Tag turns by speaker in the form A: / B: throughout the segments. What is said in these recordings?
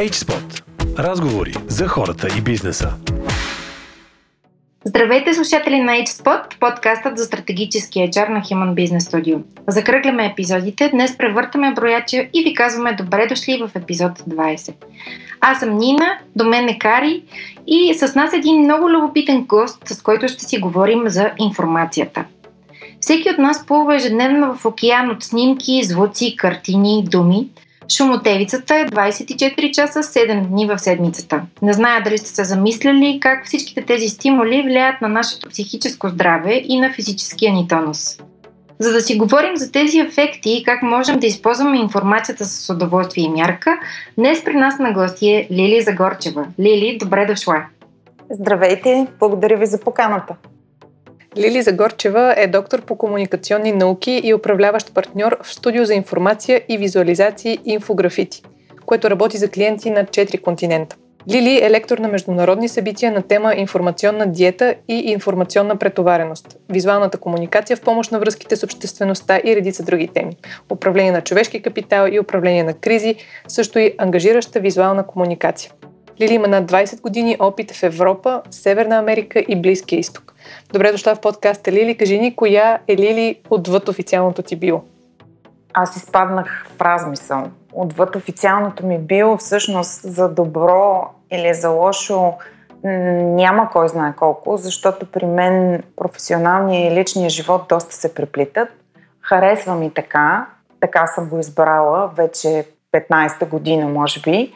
A: HSPOT. Разговори за хората и бизнеса.
B: Здравейте, слушатели на HSpot, подкастът за стратегически HR на Human Business Studio. Закръгляме епизодите, днес превъртаме брояча и ви казваме добре дошли в епизод 20. Аз съм Нина, до мен е Кари и с нас един много любопитен гост, с който ще си говорим за информацията. Всеки от нас плува ежедневно в океан от снимки, звуци, картини, думи – Шумотевицата е 24 часа 7 дни в седмицата. Не зная дали сте се замисляли как всичките тези стимули влияят на нашето психическо здраве и на физическия ни тонус. За да си говорим за тези ефекти и как можем да използваме информацията с удоволствие и мярка, днес при нас на гости е Лили Загорчева. Лили, добре дошла!
C: Здравейте! Благодаря ви за поканата!
D: Лили Загорчева е доктор по комуникационни науки и управляващ партньор в студио за информация и визуализации Инфографити, което работи за клиенти на 4 континента. Лили е лектор на международни събития на тема информационна диета и информационна претовареност, визуалната комуникация в помощ на връзките с обществеността и редица други теми, управление на човешки капитал и управление на кризи, също и ангажираща визуална комуникация. Лили има над 20 години опит в Европа, Северна Америка и Близкия изток. Добре дошла в подкаста Лили. Кажи ни, коя е Лили отвъд официалното ти било?
C: Аз изпаднах в размисъл. Отвъд официалното ми било, всъщност за добро или за лошо няма кой знае колко, защото при мен професионалния и личния живот доста се преплитат. Харесва ми така, така съм го избрала вече 15-та година, може би.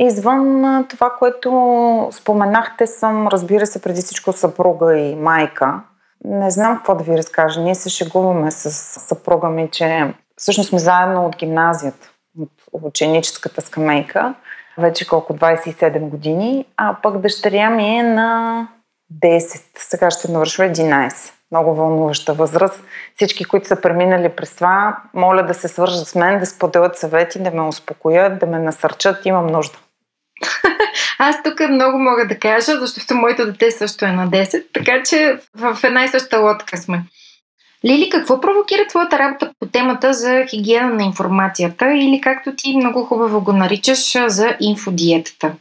C: Извън това, което споменахте, съм, разбира се, преди всичко съпруга и майка. Не знам какво да ви разкажа. Ние се шегуваме с съпруга ми, че всъщност сме заедно от гимназията, от ученическата скамейка. Вече колко 27 години, а пък дъщеря ми е на 10. Сега ще навършва 11. Много вълнуваща възраст. Всички, които са преминали през това, моля да се свържат с мен, да споделят съвети, да ме успокоят, да ме насърчат. Имам нужда.
B: Аз тук много мога да кажа, защото моето дете също е на 10, така че в една и съща лодка сме. Лили, какво провокира твоята работа по темата за хигиена на информацията или както ти много хубаво го наричаш за инфодиетата?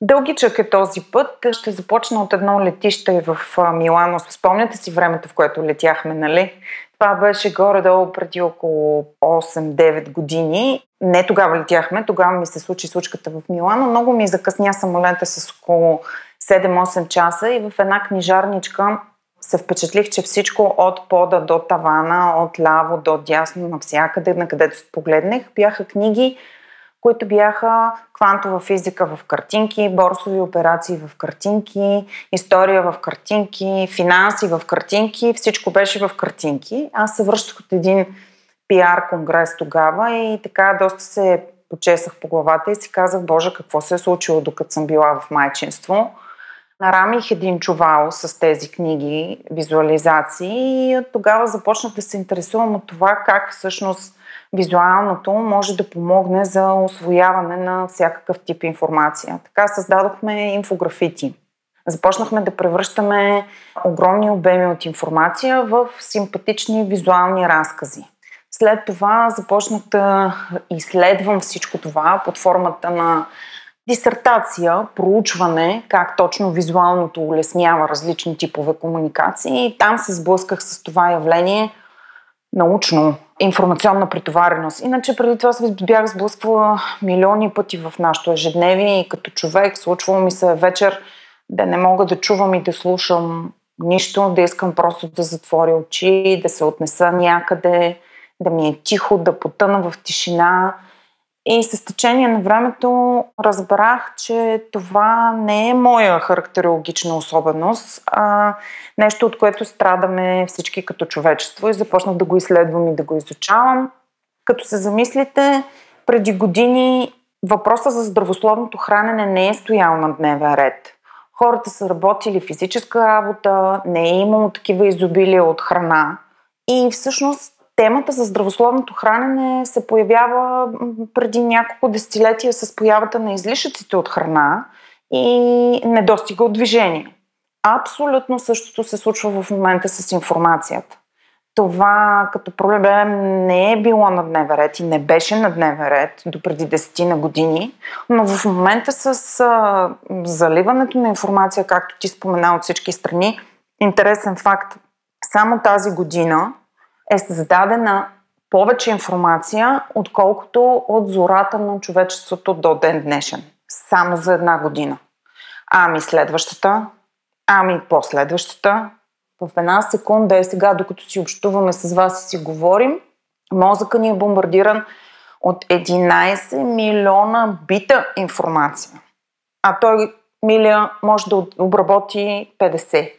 C: Дългичък е този път. Ще започна от едно летище в Милано. Спомняте си времето, в което летяхме, нали? Това беше горе-долу преди около 8-9 години. Не тогава летяхме, тогава ми се случи случката в Милано. Много ми закъсня самолета с около 7-8 часа и в една книжарничка се впечатлих, че всичко от пода до тавана, от ляво до дясно, навсякъде, на където погледнах, бяха книги, които бяха квантова физика в картинки, борсови операции в картинки, история в картинки, финанси в картинки, всичко беше в картинки. Аз се връщах от един пиар конгрес тогава и така доста се почесах по главата и си казах, Боже, какво се е случило докато съм била в майчинство. Нарамих един чувал с тези книги, визуализации и от тогава започнах да се интересувам от това как всъщност визуалното може да помогне за освояване на всякакъв тип информация. Така създадохме инфографити. Започнахме да превръщаме огромни обеми от информация в симпатични визуални разкази. След това започнах да изследвам всичко това под формата на дисертация, проучване, как точно визуалното улеснява различни типове комуникации. И там се сблъсках с това явление научно информационна претовареност. Иначе преди това се бях сблъсквала милиони пъти в нашото ежедневие и като човек случвало ми се вечер да не мога да чувам и да слушам нищо, да искам просто да затворя очи, да се отнеса някъде, да ми е тихо, да потъна в тишина – и с течение на времето разбрах, че това не е моя характерологична особеност, а нещо, от което страдаме всички като човечество и започнах да го изследвам и да го изучавам. Като се замислите, преди години въпроса за здравословното хранене не е стоял на дневен ред. Хората са работили физическа работа, не е имало такива изобилия от храна. И всъщност темата за здравословното хранене се появява преди няколко десетилетия с появата на излишъците от храна и недостига от движение. Абсолютно същото се случва в момента с информацията. това като проблем не е било на дневен ред и не беше на дневен ред до преди 10 на години, но в момента с а, заливането на информация, както ти спомена от всички страни, интересен факт, само тази година е създадена повече информация, отколкото от зората на човечеството до ден днешен. Само за една година. Ами следващата, ами последващата, в една секунда е сега, докато си общуваме с вас и си говорим, мозъка ни е бомбардиран от 11 милиона бита информация. А той, миля, може да обработи 50.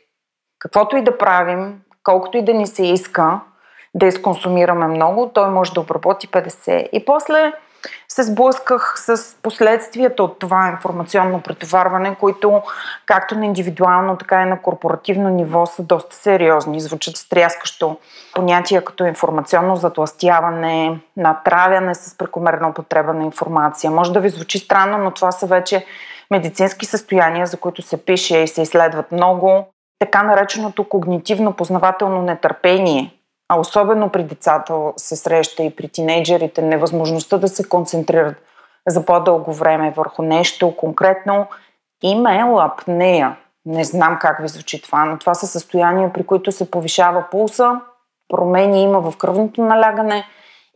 C: Каквото и да правим, колкото и да ни се иска да изконсумираме много, той може да обработи 50. И после се сблъсках с последствията от това информационно претоварване, които както на индивидуално, така и на корпоративно ниво са доста сериозни. Звучат стряскащо понятия като информационно затластяване, натравяне с прекомерна употреба на информация. Може да ви звучи странно, но това са вече медицински състояния, за които се пише и се изследват много. Така нареченото когнитивно-познавателно нетърпение – а особено при децата се среща и при тинейджерите, невъзможността да се концентрират за по-дълго време върху нещо конкретно. Има е лапнея. Не знам как ви звучи това, но това са състояния, при които се повишава пулса, промени има в кръвното налягане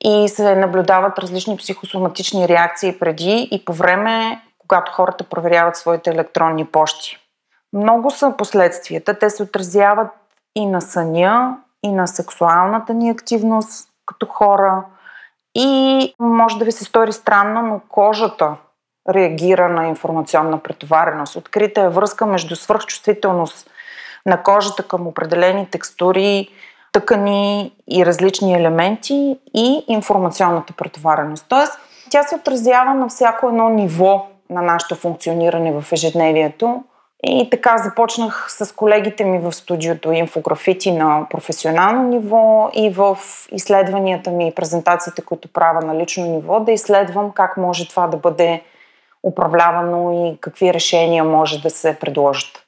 C: и се наблюдават различни психосоматични реакции преди и по време, когато хората проверяват своите електронни почти. Много са последствията. Те се отразяват и на съня, и на сексуалната ни активност като хора. И може да ви се стори странно, но кожата реагира на информационна претовареност. Открита е връзка между свръхчувствителност на кожата към определени текстури, тъкани и различни елементи и информационната претовареност. Тоест, тя се отразява на всяко едно ниво на нашето функциониране в ежедневието и така започнах с колегите ми в студиото инфографити на професионално ниво и в изследванията ми и презентациите, които правя на лично ниво, да изследвам как може това да бъде управлявано и какви решения може да се предложат.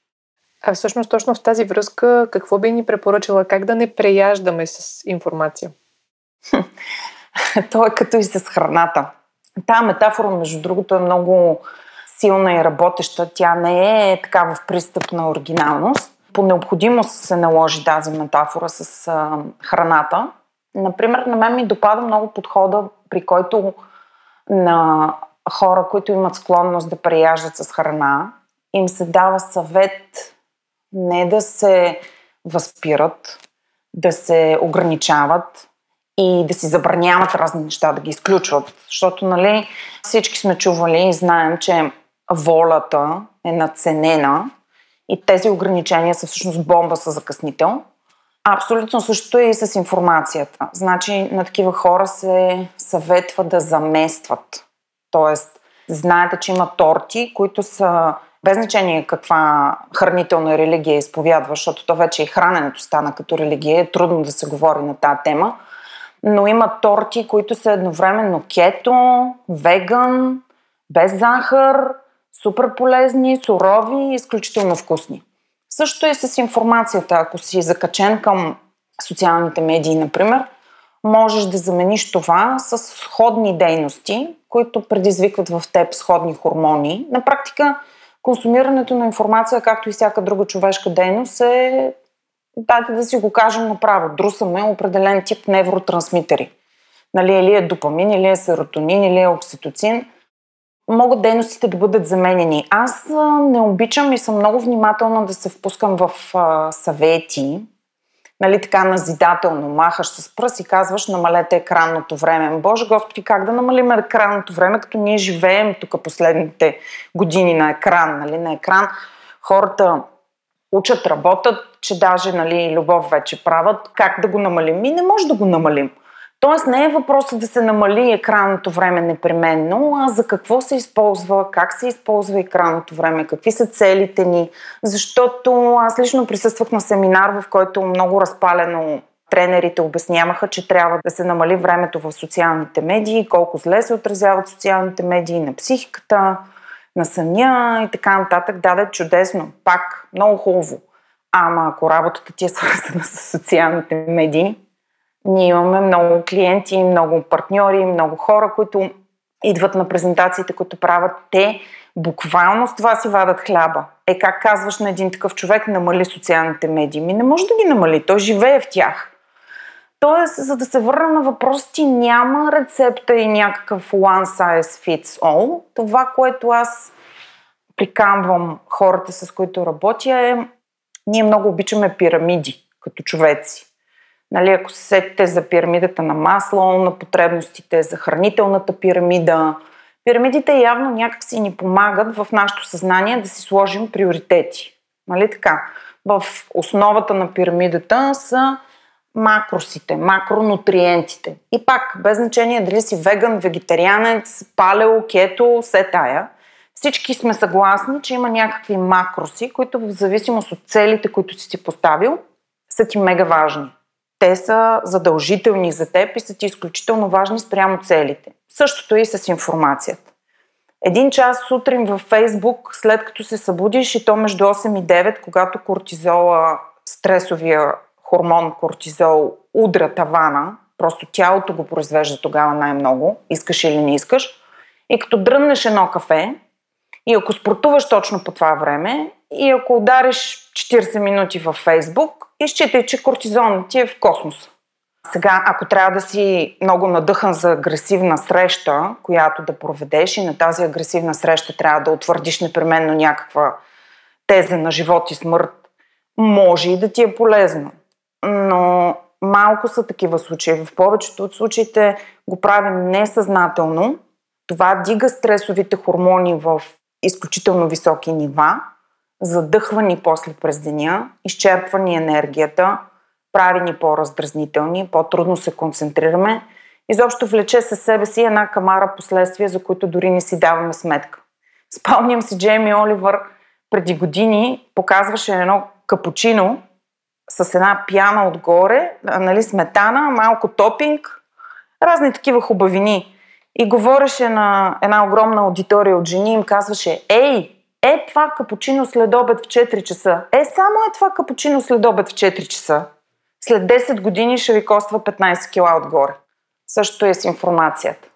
D: А всъщност точно в тази връзка какво би ни препоръчала как да не преяждаме с информация?
C: То е като и с храната. Та метафора, между другото, е много силна и работеща. Тя не е така в пристъп на оригиналност. По необходимост се наложи тази метафора с а, храната. Например, на мен ми допада много подхода, при който на хора, които имат склонност да преяждат с храна, им се дава съвет не да се възпират, да се ограничават и да си забраняват разни неща, да ги изключват. Защото, нали, всички сме чували и знаем, че волята е наценена и тези ограничения са всъщност бомба с закъснител. Абсолютно същото е и с информацията. Значи на такива хора се съветва да заместват. Тоест, знаете, че има торти, които са без значение каква хранителна религия изповядва, защото то вече и храненето стана като религия, е трудно да се говори на тази тема, но има торти, които са едновременно кето, веган, без захар, супер полезни, сурови и изключително вкусни. Също е с информацията. Ако си закачен към социалните медии, например, можеш да замениш това с сходни дейности, които предизвикват в теб сходни хормони. На практика, консумирането на информация, както и всяка друга човешка дейност, е, дайте да си го кажем направо, друсаме определен тип невротрансмитери. Нали, или е допамин, или е серотонин, или е окситоцин – могат дейностите да бъдат заменени. Аз не обичам и съм много внимателна да се впускам в а, съвети, нали така назидателно махаш с пръст и казваш намалете екранното време. Боже Господи, как да намалим екранното време, като ние живеем тук последните години на екран, нали, на екран. Хората учат, работят, че даже нали, любов вече правят. Как да го намалим? И не може да го намалим. Тоест не е въпросът да се намали екранното време непременно, а за какво се използва, как се използва екранното време, какви са целите ни. Защото аз лично присъствах на семинар, в който много разпалено тренерите обясняваха, че трябва да се намали времето в социалните медии, колко зле се отразяват социалните медии на психиката, на съня и така нататък. Да, да, чудесно. Пак, много хубаво. Ама ако работата ти е свързана с социалните медии, Ние имаме много клиенти, много партньори, много хора, които идват на презентациите, които правят те, буквално с това си вадат хляба. Е, как казваш на един такъв човек, намали социалните медии? Ми не може да ги намали, той живее в тях. Тоест, за да се върна на въпроса ти, няма рецепта и някакъв one size fits all. Това, което аз приканвам хората, с които работя е, ние много обичаме пирамиди като човеци. Нали, ако се сетите за пирамидата на масло, на потребностите, за хранителната пирамида, пирамидите явно някак си ни помагат в нашето съзнание да си сложим приоритети. Нали така? В основата на пирамидата са макросите, макронутриентите. И пак, без значение дали си веган, вегетарианец, палео, кето, се тая, всички сме съгласни, че има някакви макроси, които в зависимост от целите, които си си поставил, са ти мега важни. Те са задължителни за теб и са ти изключително важни спрямо целите. Същото и с информацията. Един час сутрин във Фейсбук, след като се събудиш и то между 8 и 9, когато кортизола, стресовия хормон кортизол удра тавана, просто тялото го произвежда тогава най-много, искаш или не искаш, и като дръннеш едно кафе, и ако спортуваш точно по това време, и ако удариш 40 минути във Фейсбук, изчитай, че кортизон ти е в космоса. Сега, ако трябва да си много надъхан за агресивна среща, която да проведеш и на тази агресивна среща трябва да утвърдиш непременно някаква теза на живот и смърт, може и да ти е полезно но малко са такива случаи. В повечето от случаите го правим несъзнателно. Това дига стресовите хормони в изключително високи нива, задъхва ни после през деня, изчерпва ни енергията, прави ни по-раздразнителни, по-трудно се концентрираме. Изобщо влече със себе си една камара последствия, за които дори не си даваме сметка. Спомням си Джейми Оливър преди години показваше едно капучино, с една пяна отгоре, нали, сметана, малко топинг, разни такива хубавини. И говореше на една огромна аудитория от жени им казваше, ей, е това капучино след обед в 4 часа. Е, само е това капучино след обед в 4 часа. След 10 години ще ви коства 15 кила отгоре. Същото е с информацията.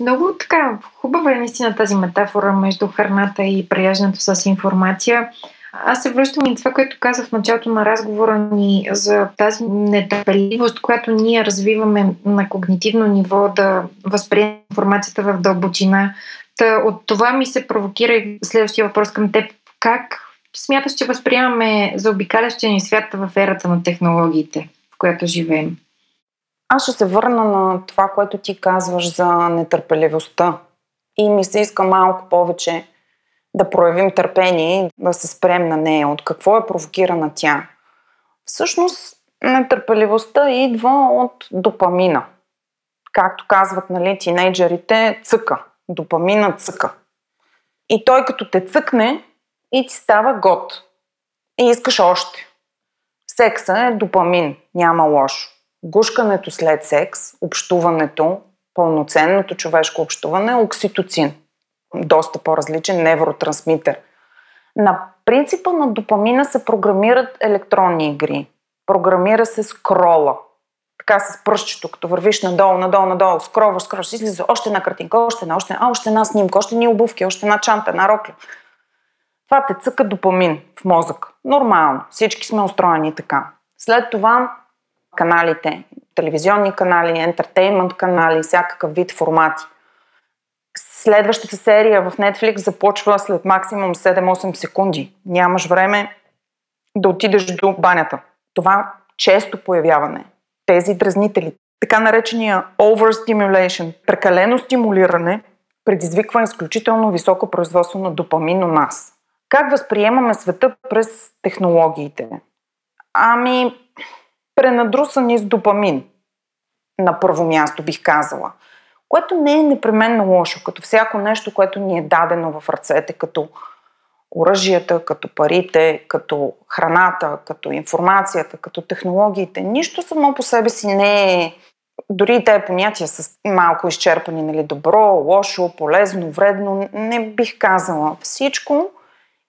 B: Много така хубава е наистина тази метафора между храната и прияждането с информация. Аз се връщам и това, което казах в началото на разговора ни за тази нетърпеливост, която ние развиваме на когнитивно ниво да възприемем информацията в дълбочина. Та, от това ми се провокира и следващия въпрос към теб. Как смяташ, че възприемаме за обикалящия ни свят в ерата на технологиите, в която живеем?
C: Аз ще се върна на това, което ти казваш за нетърпеливостта. И ми се иска малко повече да проявим търпение и да се спрем на нея. От какво е провокирана тя? Всъщност, нетърпеливостта идва от допамина. Както казват нали, тинейджерите, цъка. Допамина цъка. И той като те цъкне и ти става год. И искаш още. Секса е допамин, няма лошо. Гушкането след секс, общуването, пълноценното човешко общуване е окситоцин доста по-различен невротрансмитер. На принципа на допамина се програмират електронни игри. Програмира се скрола. Така с пръщчето, като вървиш надолу, надолу, надолу, скроваш, скроваш, излиза още една картинка, още една, още една, още една снимка, още ни обувки, още една чанта, една рокля. Това те цъка допамин в мозък. Нормално. Всички сме устроени така. След това каналите, телевизионни канали, ентертеймент канали, всякакъв вид формати – Следващата серия в Netflix започва след максимум 7-8 секунди. Нямаш време да отидеш до банята. Това често появяване. Тези дразнители, така наречения overstimulation, прекалено стимулиране, предизвиква изключително високо производство на допамин у нас. Как възприемаме света през технологиите? Ами, пренадрусани с допамин. На първо място бих казала – което не е непременно лошо, като всяко нещо, което ни е дадено в ръцете, като оръжията, като парите, като храната, като информацията, като технологиите. Нищо само по себе си не е дори и тези понятия са малко изчерпани, нали, добро, лошо, полезно, вредно, не бих казала. Всичко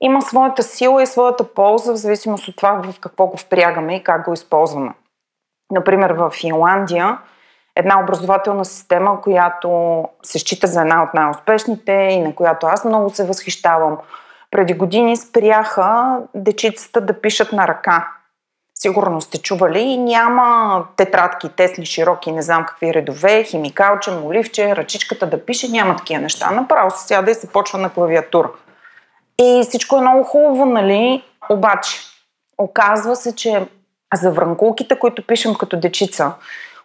C: има своята сила и своята полза, в зависимост от това в какво го впрягаме и как го използваме. Например, в Финландия една образователна система, която се счита за една от най-успешните и на която аз много се възхищавам. Преди години спряха дечицата да пишат на ръка. Сигурно сте чували, няма тетрадки, тесни, широки, не знам какви редове, химикалче, моливче, ръчичката да пише, няма такива неща. Направо се сяда и се почва на клавиатура. И всичко е много хубаво, нали? Обаче, оказва се, че за вранкулките, които пишем като дечица,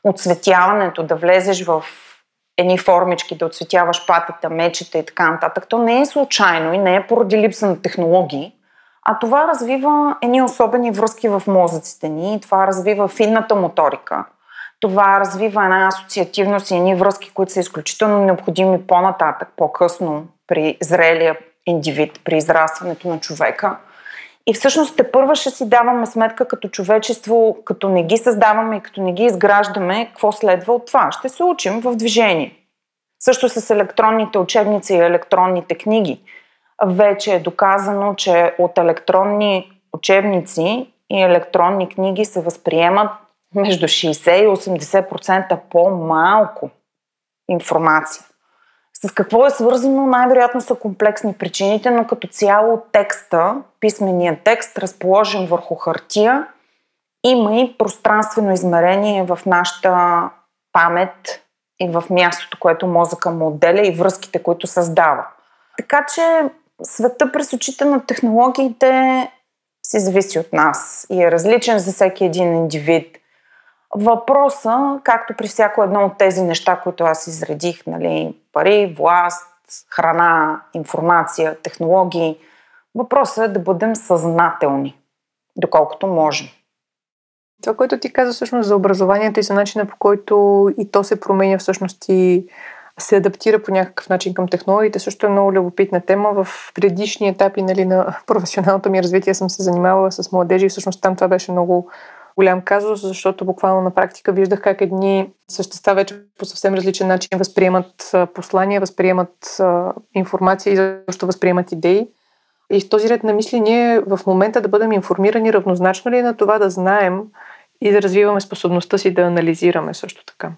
C: отсветяването, да влезеш в едни формички, да отсветяваш патата, мечета и така нататък, то не е случайно и не е поради липса на технологии, а това развива едни особени връзки в мозъците ни, това развива финната моторика, това развива една асоциативност и едни връзки, които са изключително необходими по-нататък, по-късно при зрелия индивид, при израстването на човека. И всъщност те първа ще си даваме сметка като човечество, като не ги създаваме и като не ги изграждаме, какво следва от това. Ще се учим в движение. Също с електронните учебници и електронните книги. Вече е доказано, че от електронни учебници и електронни книги се възприемат между 60 и 80% по-малко информация. С какво е свързано? Най-вероятно са комплексни причините, но като цяло текста, писменият текст, разположен върху хартия, има и пространствено измерение в нашата памет и в мястото, което мозъка му отделя и връзките, които създава. Така че света през очите на технологиите си зависи от нас и е различен за всеки един индивид. Въпроса, както при всяко едно от тези неща, които аз изредих, нали, пари, власт, храна, информация, технологии, въпросът е да бъдем съзнателни, доколкото можем.
D: Това, което ти каза всъщност за образованието и за начина по който и то се променя всъщност и се адаптира по някакъв начин към технологиите, също е много любопитна тема. В предишни етапи нали, на професионалното ми развитие съм се занимавала с младежи и всъщност там това беше много голям казус, защото буквално на практика виждах как едни същества вече по съвсем различен начин възприемат послания, възприемат информация и защо възприемат идеи. И в този ред на мисли ние в момента да бъдем информирани равнозначно ли е на това да знаем и да развиваме способността си да анализираме също така?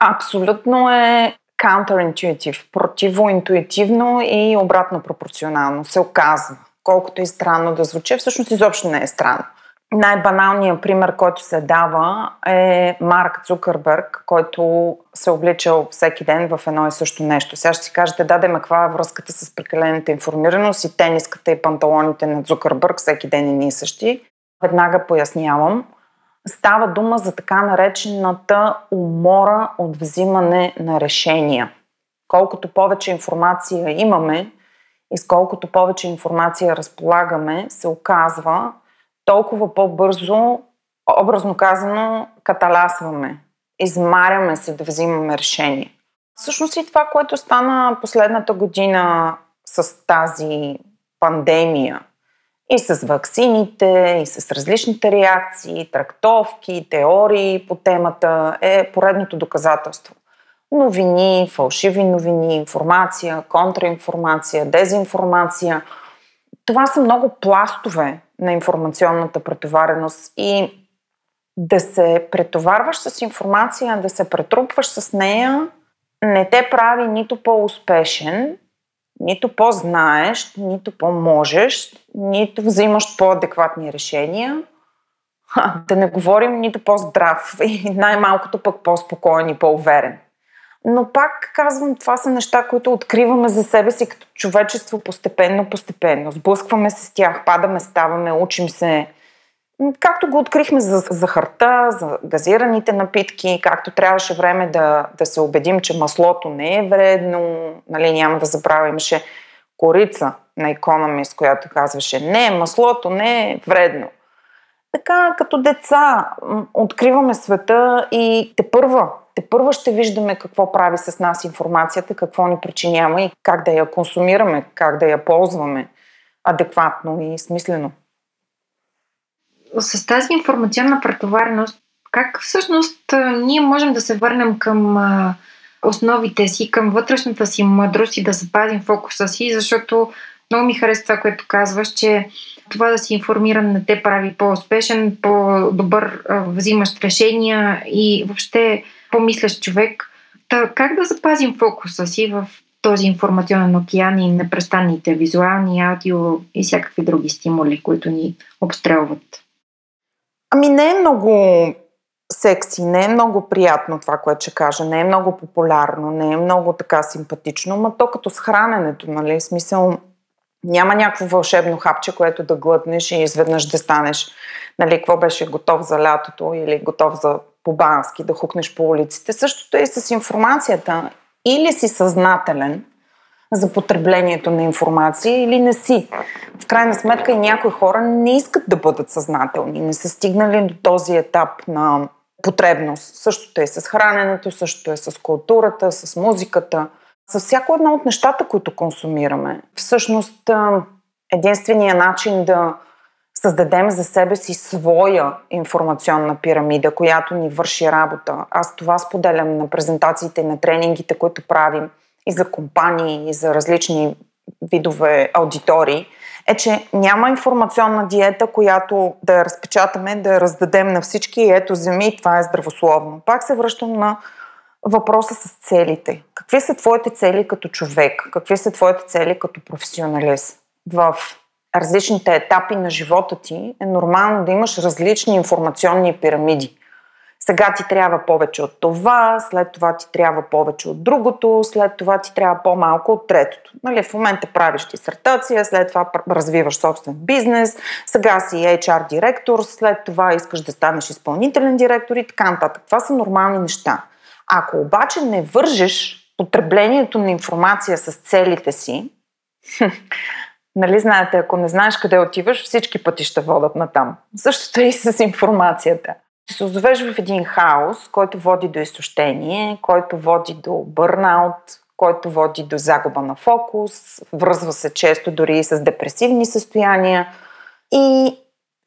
C: Абсолютно е counterintuitive, противоинтуитивно и обратно пропорционално се оказва. Колкото и странно да звучи, всъщност изобщо не е странно. Най-баналният пример, който се дава е Марк Цукърбърг, който се обличал всеки ден в едно и също нещо. Сега ще си кажете, да, да, каква е връзката с прекалената информираност и тениската и панталоните на Цукърбърг всеки ден и ние същи. Веднага пояснявам. Става дума за така наречената умора от взимане на решения. Колкото повече информация имаме и с колкото повече информация разполагаме, се оказва, толкова по-бързо, образно казано, каталасваме. Измаряме се да взимаме решение. Всъщност и това, което стана последната година с тази пандемия и с ваксините, и с различните реакции, трактовки, теории по темата е поредното доказателство. Новини, фалшиви новини, информация, контраинформация, дезинформация. Това са много пластове на информационната претовареност и да се претоварваш с информация, да се претрупваш с нея, не те прави нито по-успешен, нито по-знаеш, нито по-можеш, нито взимаш по-адекватни решения. Да не говорим нито по-здрав и най-малкото пък по-спокоен и по-уверен. Но пак казвам, това са неща, които откриваме за себе си като човечество постепенно, постепенно. Сблъскваме се с тях, падаме, ставаме, учим се. Както го открихме за захарта, за газираните напитки, както трябваше време да, да се убедим, че маслото не е вредно, нали, няма да забравя, имаше корица на Economist, която казваше не, маслото не е вредно. Така, като деца, откриваме света и те първа те първо ще виждаме какво прави с нас информацията, какво ни причинява и как да я консумираме, как да я ползваме адекватно и смислено.
B: С тази информационна претовареност, как всъщност ние можем да се върнем към основите си, към вътрешната си мъдрост и да запазим фокуса си, защото Много ми харесва това, което казваш, че това да си информиран не те прави по-успешен, по-добър взимащ решения и въобще по-мислещ човек. Та, как да запазим фокуса си в този информационен океан и непрестанните визуални, аудио и всякакви други стимули, които ни обстрелват?
C: Ами не е много секси, не е много приятно това, което ще кажа, не е много популярно, не е много така симпатично, но то като с храненето, нали, смисъл няма някакво вълшебно хапче, което да глътнеш и изведнъж да станеш, нали, какво беше готов за лятото или готов за по-бански, да хукнеш по улиците. Същото е и с информацията. Или си съзнателен за потреблението на информация, или не си. В крайна сметка и някои хора не искат да бъдат съзнателни, не са стигнали до този етап на потребност. Същото е с храненето, същото е с културата, с музиката, с всяко едно от нещата, които консумираме. Всъщност, единственият начин да създадем за себе си своя информационна пирамида, която ни върши работа. Аз това споделям на презентациите и на тренингите, които правим и за компании, и за различни видове аудитории, е, че няма информационна диета, която да я разпечатаме, да я раздадем на всички и ето вземи, това е здравословно. Пак се връщам на въпроса с целите. Какви са твоите цели като човек? Какви са твоите цели като професионалист? В различните етапи на живота ти е нормално да имаш различни информационни пирамиди. Сега ти трябва повече от това, след това ти трябва повече от другото, след това ти трябва по-малко от третото. Нали, в момента правиш дисертация, след това развиваш собствен бизнес, сега си HR директор, след това искаш да станеш изпълнителен директор и така нататък. Това са нормални неща. Ако обаче не вържеш потреблението на информация с целите си, нали знаете, ако не знаеш къде отиваш, всички пътища водат на там. Същото е и с информацията. Ще се озовеш в един хаос, който води до изтощение, който води до бърнаут, който води до загуба на фокус, връзва се често дори и с депресивни състояния и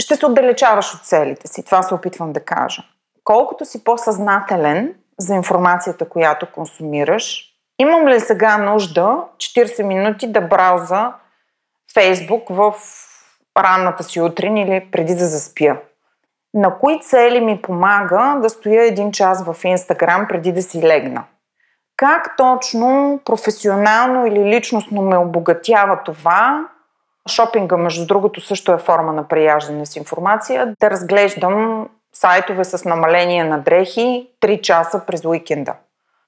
C: ще се отдалечаваш от целите си. Това се опитвам да кажа. Колкото си по-съзнателен за информацията, която консумираш, имам ли сега нужда 40 минути да брауза Фейсбук в ранната си утрин или преди да заспя? На кои цели ми помага да стоя един час в Инстаграм преди да си легна? Как точно професионално или личностно ме обогатява това? Шопинга, между другото, също е форма на прияждане с информация. Да разглеждам сайтове с намаление на дрехи 3 часа през уикенда.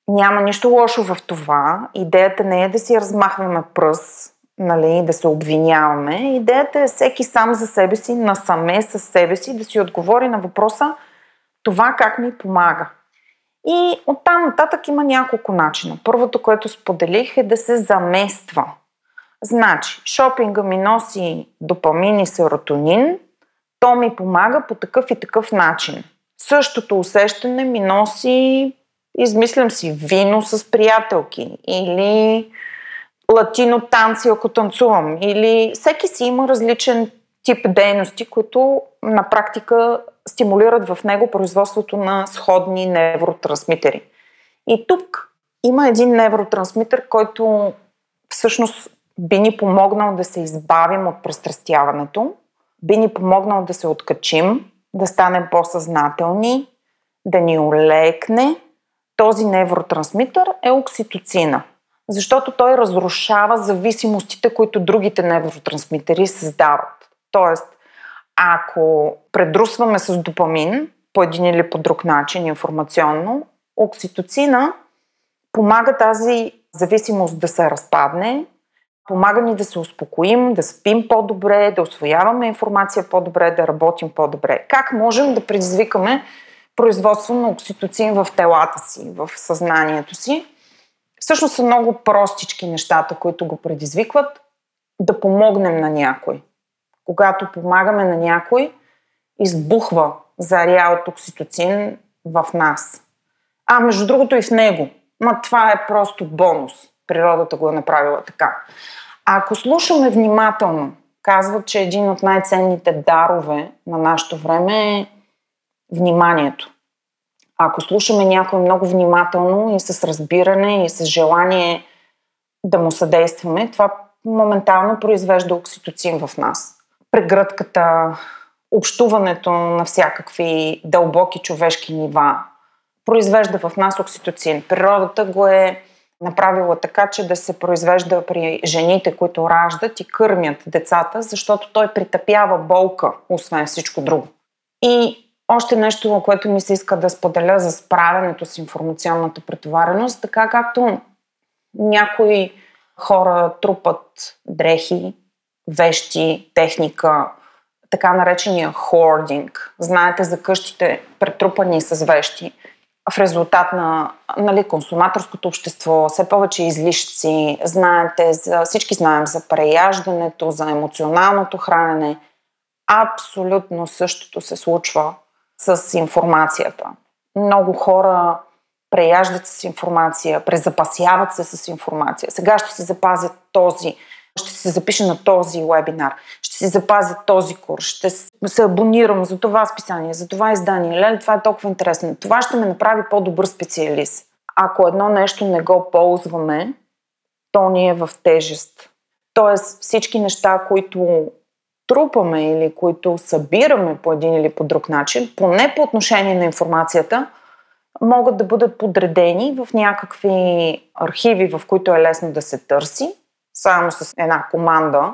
C: Няма нищо лошо в това. Идеята не е да си размахваме пръст, нали, да се обвиняваме. Идеята е всеки сам за себе си, насаме със себе си, да си отговори на въпроса това как ми помага. И оттам нататък има няколко начина. Първото, което споделих е да се замества. Значи, шопинга ми носи допамин и серотонин, то ми помага по такъв и такъв начин. Същото усещане ми носи, измислям си, вино с приятелки или латино танци, ако танцувам. Или всеки си има различен тип дейности, които на практика стимулират в него производството на сходни невротрансмитери. И тук има един невротрансмитер, който всъщност би ни помогнал да се избавим от престрастяването, би ни помогнал да се откачим, да станем по-съзнателни, да ни олекне. Този невротрансмитър е окситоцина – защото той разрушава зависимостите, които другите невротрансмитери създават. Тоест, ако предрусваме с допамин по един или по друг начин информационно, окситоцина помага тази зависимост да се разпадне, помага ни да се успокоим, да спим по-добре, да освояваме информация по-добре, да работим по-добре. Как можем да предизвикаме производство на окситоцин в телата си, в съзнанието си? Всъщност са много простички нещата, които го предизвикват да помогнем на някой. Когато помагаме на някой, избухва заря от окситоцин в нас. А, между другото и в него. Ма това е просто бонус. Природата го е направила така. Ако слушаме внимателно, казват, че един от най-ценните дарове на нашето време е вниманието. Ако слушаме някой много внимателно и с разбиране и с желание да му съдействаме, това моментално произвежда окситоцин в нас. Прегръдката, общуването на всякакви дълбоки човешки нива произвежда в нас окситоцин. Природата го е направила така, че да се произвежда при жените, които раждат и кърмят децата, защото той притъпява болка, освен всичко друго. И още нещо, което ми се иска да споделя за справянето с информационната претовареност, така както някои хора трупат дрехи, вещи, техника, така наречения хординг. Знаете за къщите претрупани с вещи в резултат на нали, консуматорското общество, все повече излишци, знаете, за, всички знаем за преяждането, за емоционалното хранене. Абсолютно същото се случва с информацията. Много хора преяждат с информация, презапасяват се с информация. Сега ще си запазят този, ще се запиша на този вебинар, ще си запазя този курс, ще се абонирам за това списание, за това издание. Леле, това е толкова интересно. Това ще ме направи по-добър специалист. Ако едно нещо не го ползваме, то ни е в тежест. Тоест всички неща, които трупаме или които събираме по един или по друг начин, поне по отношение на информацията, могат да бъдат подредени в някакви архиви, в които е лесно да се търси, само с една команда.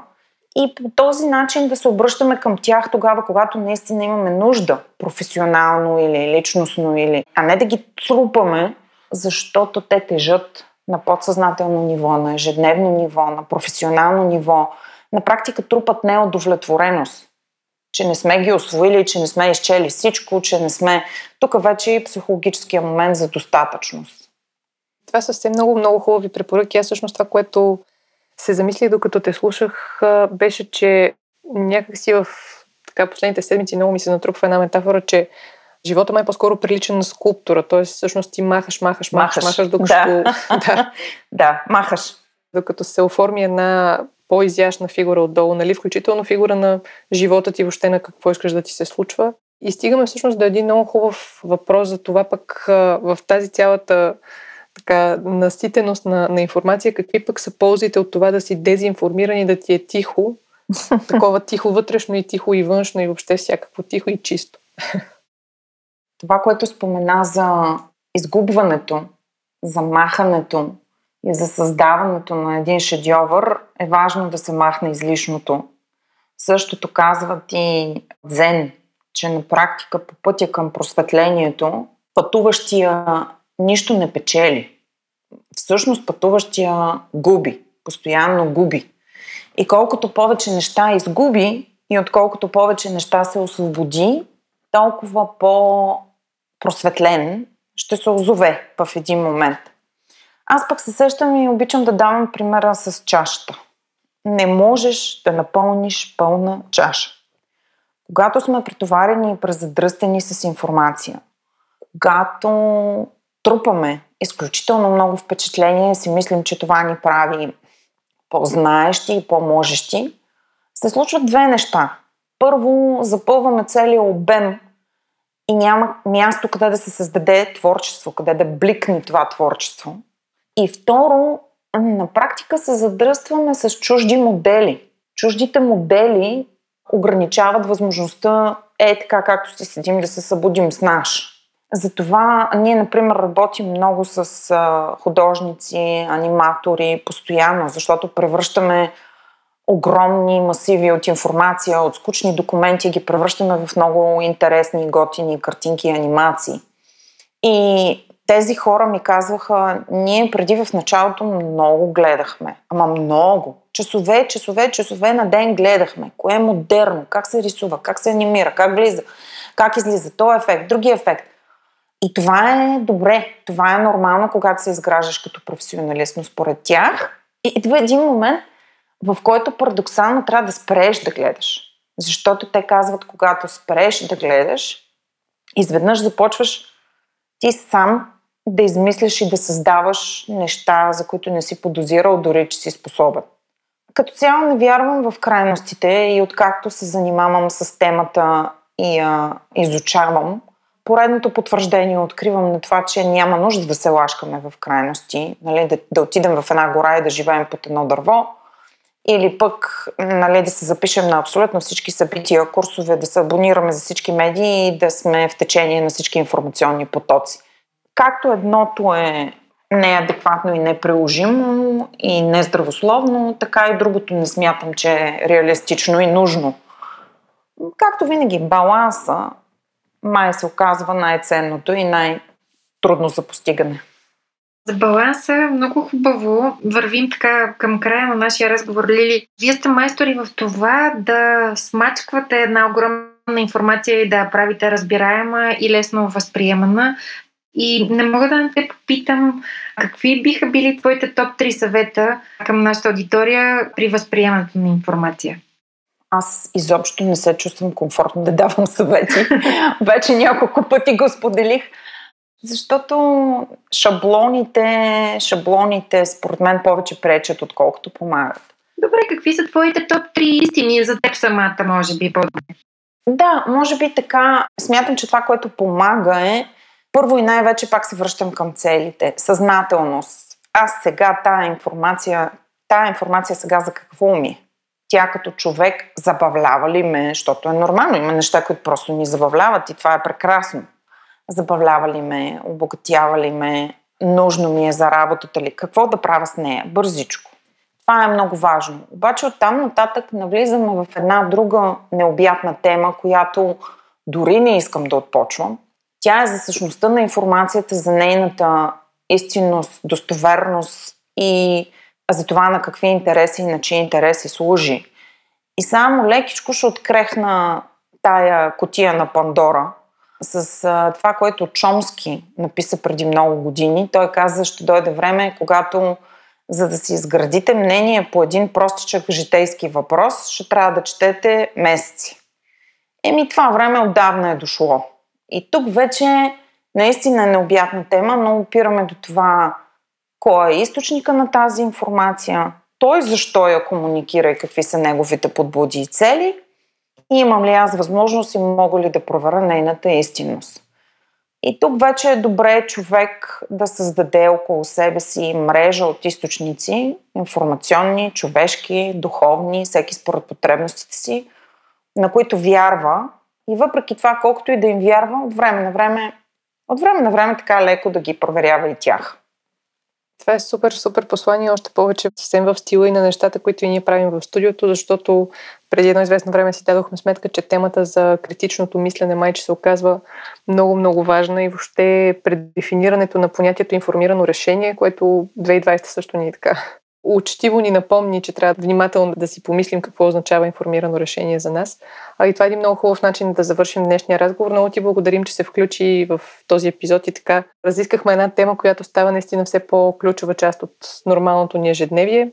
C: И по този начин да се обръщаме към тях тогава, когато наистина имаме нужда, професионално или личностно, или... а не да ги трупаме, защото те тежат на подсъзнателно ниво, на ежедневно ниво, на професионално ниво. На практика трупат неудовлетвореност че не сме ги освоили, че не сме изчели всичко, че не сме... Тук вече е психологическия момент за достатъчност.
D: Това са все много, много хубави препоръки. Аз всъщност това, което се замислих докато те слушах, беше, че някакси в така, последните седмици много ми се натрупва една метафора, че живота май по-скоро прилича на скулптура. Тоест, всъщност ти махаш, махаш, махаш, махаш, махаш докато...
C: Да. да. да, махаш.
D: Докато се оформи една по-изящна фигура отдолу, нали? включително фигура на живота ти, въобще на какво искаш да ти се случва. И стигаме всъщност до един много хубав въпрос за това пък в тази цялата така, наситеност на, на информация, какви пък са ползите от това да си дезинформиран и да ти е тихо, такова тихо вътрешно и тихо и външно и въобще всякакво тихо и чисто.
C: Това, което спомена за изгубването, за махането, и за създаването на един шедьовър е важно да се махне излишното. Същото казват и Дзен, че на практика по пътя към просветлението пътуващия нищо не печели. Всъщност пътуващия губи, постоянно губи. И колкото повече неща изгуби и отколкото повече неща се освободи, толкова по-просветлен ще се озове в един момент – аз пък се сещам и обичам да давам примера с чашата. Не можеш да напълниш пълна чаша. Когато сме претоварени и презадръстени с информация, когато трупаме изключително много впечатления и си мислим, че това ни прави по-знаещи и по-можещи, се случват две неща. Първо, запълваме целият обем и няма място къде да се създаде творчество, къде да бликне това творчество – и второ, на практика се задръстваме с чужди модели. Чуждите модели ограничават възможността е така, както си седим да се събудим с наш. Затова ние, например, работим много с художници, аниматори постоянно, защото превръщаме огромни масиви от информация, от скучни документи, ги превръщаме в много интересни, готини картинки и анимации. И тези хора ми казваха, ние преди в началото много гледахме, ама много. Часове, часове, часове на ден гледахме. Кое е модерно, как се рисува, как се анимира, как влиза, как излиза, този ефект, други ефект. И това е добре, това е нормално, когато се изграждаш като професионалист, но според тях идва един момент, в който парадоксално трябва да спреш да гледаш. Защото те казват, когато спреш да гледаш, изведнъж започваш ти сам да измисляш и да създаваш неща, за които не си подозирал, дори че си способен. Като цяло не вярвам в крайностите и откакто се занимавам с темата и я изучавам, поредното потвърждение откривам на това, че няма нужда да се лашкаме в крайности, нали, да, да отидем в една гора и да живеем под едно дърво, или пък нали, да се запишем на абсолютно всички събития, курсове, да се абонираме за всички медии и да сме в течение на всички информационни потоци. Както едното е неадекватно и неприложимо и нездравословно, така и другото не смятам, че е реалистично и нужно. Както винаги, баланса май се оказва най-ценното и най-трудно за постигане.
B: За баланса много хубаво. Вървим така към края на нашия разговор. Лили, вие сте майстори в това да смачквате една огромна информация и да я правите разбираема и лесно възприемана. И не мога да не те попитам какви биха били твоите топ 3 съвета към нашата аудитория при възприемането на информация.
C: Аз изобщо не се чувствам комфортно да давам съвети. Вече няколко пъти го споделих. Защото шаблоните, шаблоните според мен повече пречат, отколкото помагат.
B: Добре, какви са твоите топ 3 истини за теб самата, може би по-добре?
C: Да, може би така. Смятам, че това, което помага е първо и най-вече пак се връщам към целите. Съзнателност. Аз сега тая информация, тая информация сега за какво ми? Тя като човек забавлява ли ме, защото е нормално. Има неща, които просто ни забавляват и това е прекрасно забавлява ли ме, обогатява ли ме, нужно ми е за работата ли, какво да правя с нея, бързичко. Това е много важно. Обаче оттам нататък навлизаме в една друга необятна тема, която дори не искам да отпочвам. Тя е за същността на информацията, за нейната истинност, достоверност и за това на какви интереси и на чии интереси служи. И само лекичко ще открехна тая котия на Пандора – с а, това, което Чомски написа преди много години. Той каза, ще дойде време, когато за да си изградите мнение по един простичък житейски въпрос, ще трябва да четете месеци. Еми, това време отдавна е дошло. И тук вече наистина е необятна тема, но опираме до това кой е източника на тази информация, той защо я комуникира и какви са неговите подбуди и цели и имам ли аз възможност и мога ли да проверя нейната истинност. И тук вече е добре човек да създаде около себе си мрежа от източници, информационни, човешки, духовни, всеки според потребностите си, на които вярва. И въпреки това, колкото и да им вярва, от време на време, от време на време така леко да ги проверява и тях.
D: Това е супер, супер послание, още повече съвсем в стила и на нещата, които и ние правим в студиото, защото преди едно известно време си дадохме сметка, че темата за критичното мислене майче се оказва много, много важна и въобще предефинирането на понятието информирано решение, което 2020 също ни е така учтиво ни напомни, че трябва внимателно да си помислим какво означава информирано решение за нас. А и това е един много хубав начин да завършим днешния разговор. Много ти благодарим, че се включи в този епизод и така разискахме една тема, която става наистина все по-ключова част от нормалното ни ежедневие.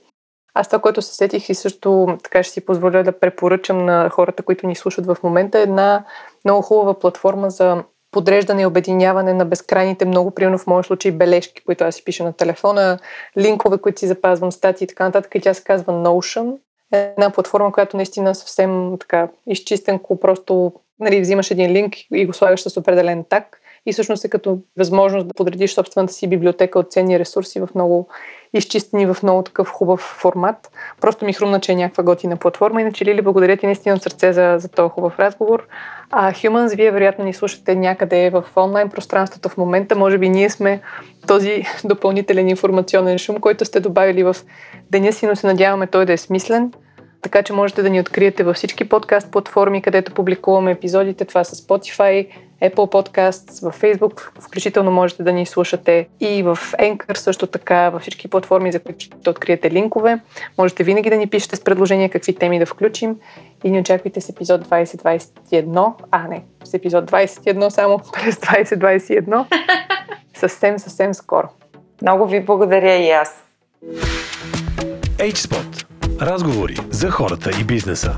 D: Аз това, което се сетих и също така ще си позволя да препоръчам на хората, които ни слушат в момента, е една много хубава платформа за подреждане и обединяване на безкрайните много, примерно в моят случай бележки, които аз си пиша на телефона, линкове, които си запазвам, статии и така нататък. И тя се казва Notion. Една платформа, която наистина съвсем така изчистенко, просто нали, взимаш един линк и го слагаш с определен так и всъщност е като възможност да подредиш собствената си библиотека от ценни ресурси в много изчистени, в много такъв хубав формат. Просто ми хрумна, че е някаква готина платформа. Иначе, Лили, благодаря ти наистина от сърце за, за този хубав разговор. А Humans, вие вероятно ни слушате някъде в онлайн пространството в момента. Може би ние сме този допълнителен информационен шум, който сте добавили в деня си, но се надяваме той да е смислен. Така че можете да ни откриете във всички подкаст платформи, където публикуваме епизодите. Това са Spotify, Apple Podcasts, в Facebook, включително можете да ни слушате и в Anchor също така, във всички платформи, за които ще откриете линкове. Можете винаги да ни пишете с предложения какви теми да включим и ни очаквайте с епизод 2021, а не, с епизод 21 само през 2021, съвсем, съвсем скоро.
C: Много ви благодаря и аз.
A: HSpot. Разговори за хората и бизнеса.